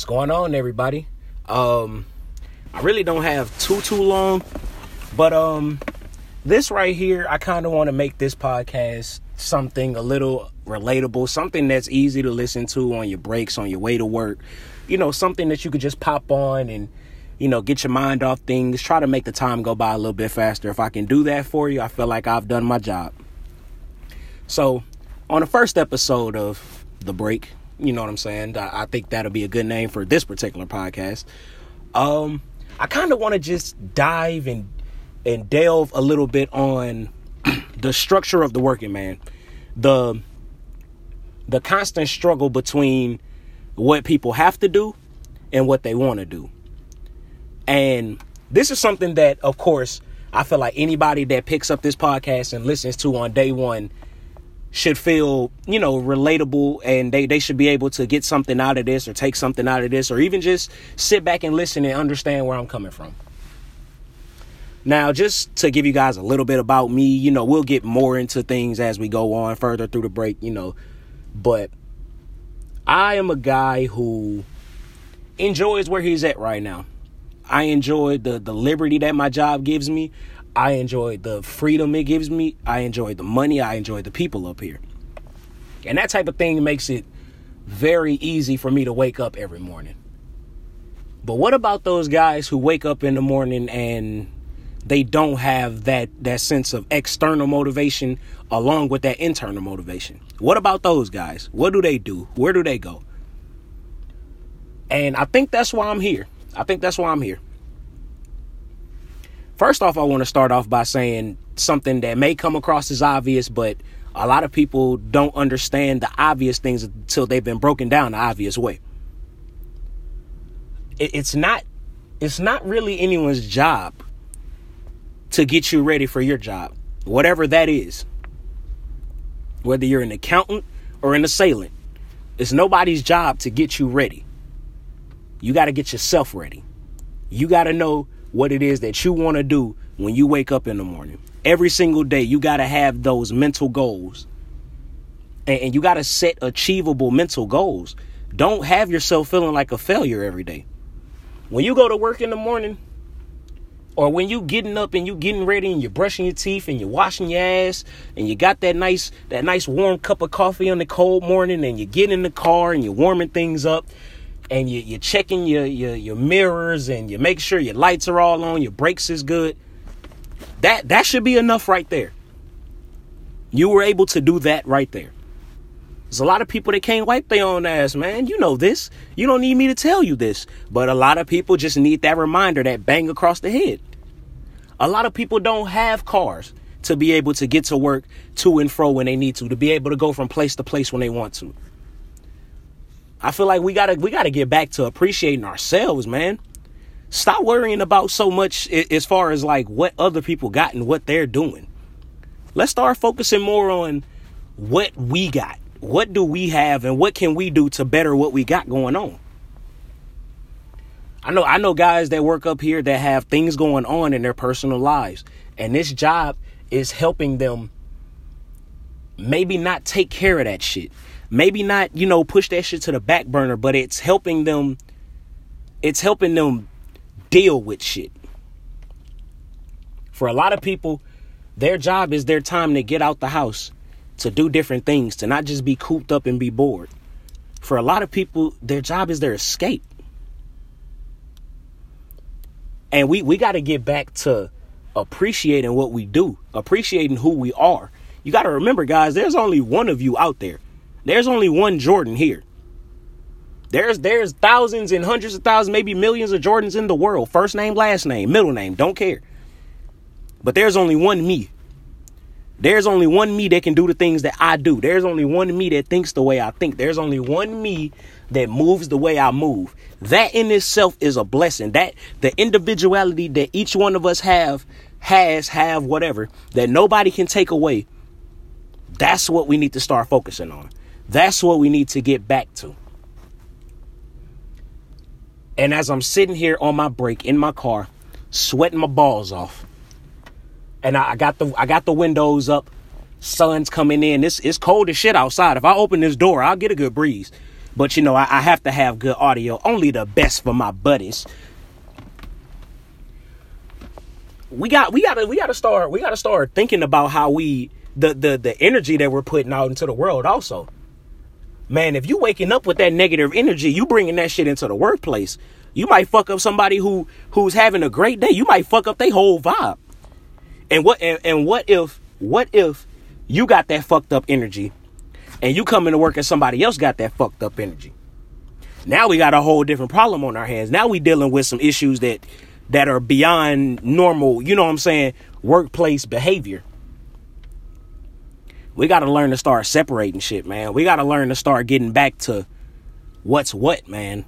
What's going on, everybody? Um, I really don't have too too long, but um, this right here, I kind of want to make this podcast something a little relatable, something that's easy to listen to on your breaks, on your way to work. You know, something that you could just pop on and you know get your mind off things. Try to make the time go by a little bit faster. If I can do that for you, I feel like I've done my job. So, on the first episode of the break you know what I'm saying? I, I think that'll be a good name for this particular podcast. Um, I kind of want to just dive and and delve a little bit on the structure of the working man, the the constant struggle between what people have to do and what they want to do. And this is something that, of course, I feel like anybody that picks up this podcast and listens to on day one should feel, you know, relatable and they, they should be able to get something out of this or take something out of this or even just sit back and listen and understand where I'm coming from. Now, just to give you guys a little bit about me, you know, we'll get more into things as we go on further through the break, you know, but I am a guy who enjoys where he's at right now. I enjoy the the liberty that my job gives me. I enjoy the freedom it gives me. I enjoy the money. I enjoy the people up here. And that type of thing makes it very easy for me to wake up every morning. But what about those guys who wake up in the morning and they don't have that that sense of external motivation along with that internal motivation? What about those guys? What do they do? Where do they go? And I think that's why I'm here. I think that's why I'm here. First off, I want to start off by saying something that may come across as obvious, but a lot of people don't understand the obvious things until they've been broken down the obvious way. It's not it's not really anyone's job to get you ready for your job, whatever that is. Whether you're an accountant or an assailant, it's nobody's job to get you ready. You got to get yourself ready. You got to know what it is that you want to do when you wake up in the morning. Every single day, you got to have those mental goals. And, and you got to set achievable mental goals. Don't have yourself feeling like a failure every day. When you go to work in the morning, or when you getting up and you getting ready and you're brushing your teeth and you're washing your ass and you got that nice that nice warm cup of coffee on the cold morning and you get in the car and you're warming things up and you, you're checking your, your, your mirrors and you make sure your lights are all on, your brakes is good. That that should be enough right there. You were able to do that right there. There's a lot of people that can't wipe their own ass, man. You know this. You don't need me to tell you this. But a lot of people just need that reminder, that bang across the head. A lot of people don't have cars to be able to get to work to and fro when they need to, to be able to go from place to place when they want to. I feel like we gotta we gotta get back to appreciating ourselves, man. Stop worrying about so much as far as like what other people got and what they're doing. Let's start focusing more on what we got. What do we have and what can we do to better what we got going on? I know I know guys that work up here that have things going on in their personal lives and this job is helping them maybe not take care of that shit maybe not, you know, push that shit to the back burner, but it's helping them it's helping them deal with shit. For a lot of people, their job is their time to get out the house, to do different things, to not just be cooped up and be bored. For a lot of people, their job is their escape. And we, we got to get back to appreciating what we do, appreciating who we are. You got to remember, guys, there's only one of you out there. There's only one Jordan here. There's there's thousands and hundreds of thousands, maybe millions of Jordans in the world. First name, last name, middle name, don't care. But there's only one me. There's only one me that can do the things that I do. There's only one me that thinks the way I think. There's only one me that moves the way I move. That in itself is a blessing. That the individuality that each one of us have has have whatever that nobody can take away. That's what we need to start focusing on. That's what we need to get back to. And as I'm sitting here on my break in my car, sweating my balls off, and I, got the I got the windows up, sun's coming in. It's it's cold as shit outside. If I open this door, I'll get a good breeze. But you know, I, I have to have good audio. Only the best for my buddies. We got we gotta we gotta start we gotta start thinking about how we the the the energy that we're putting out into the world also. Man, if you waking up with that negative energy, you bringing that shit into the workplace. You might fuck up somebody who who's having a great day. You might fuck up their whole vibe. And what and, and what if what if you got that fucked up energy and you come into work and somebody else got that fucked up energy? Now we got a whole different problem on our hands. Now we dealing with some issues that that are beyond normal, you know what I'm saying, workplace behavior. We got to learn to start separating shit, man. We got to learn to start getting back to what's what, man.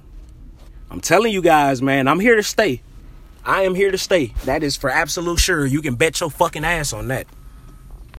I'm telling you guys, man, I'm here to stay. I am here to stay. That is for absolute sure. You can bet your fucking ass on that.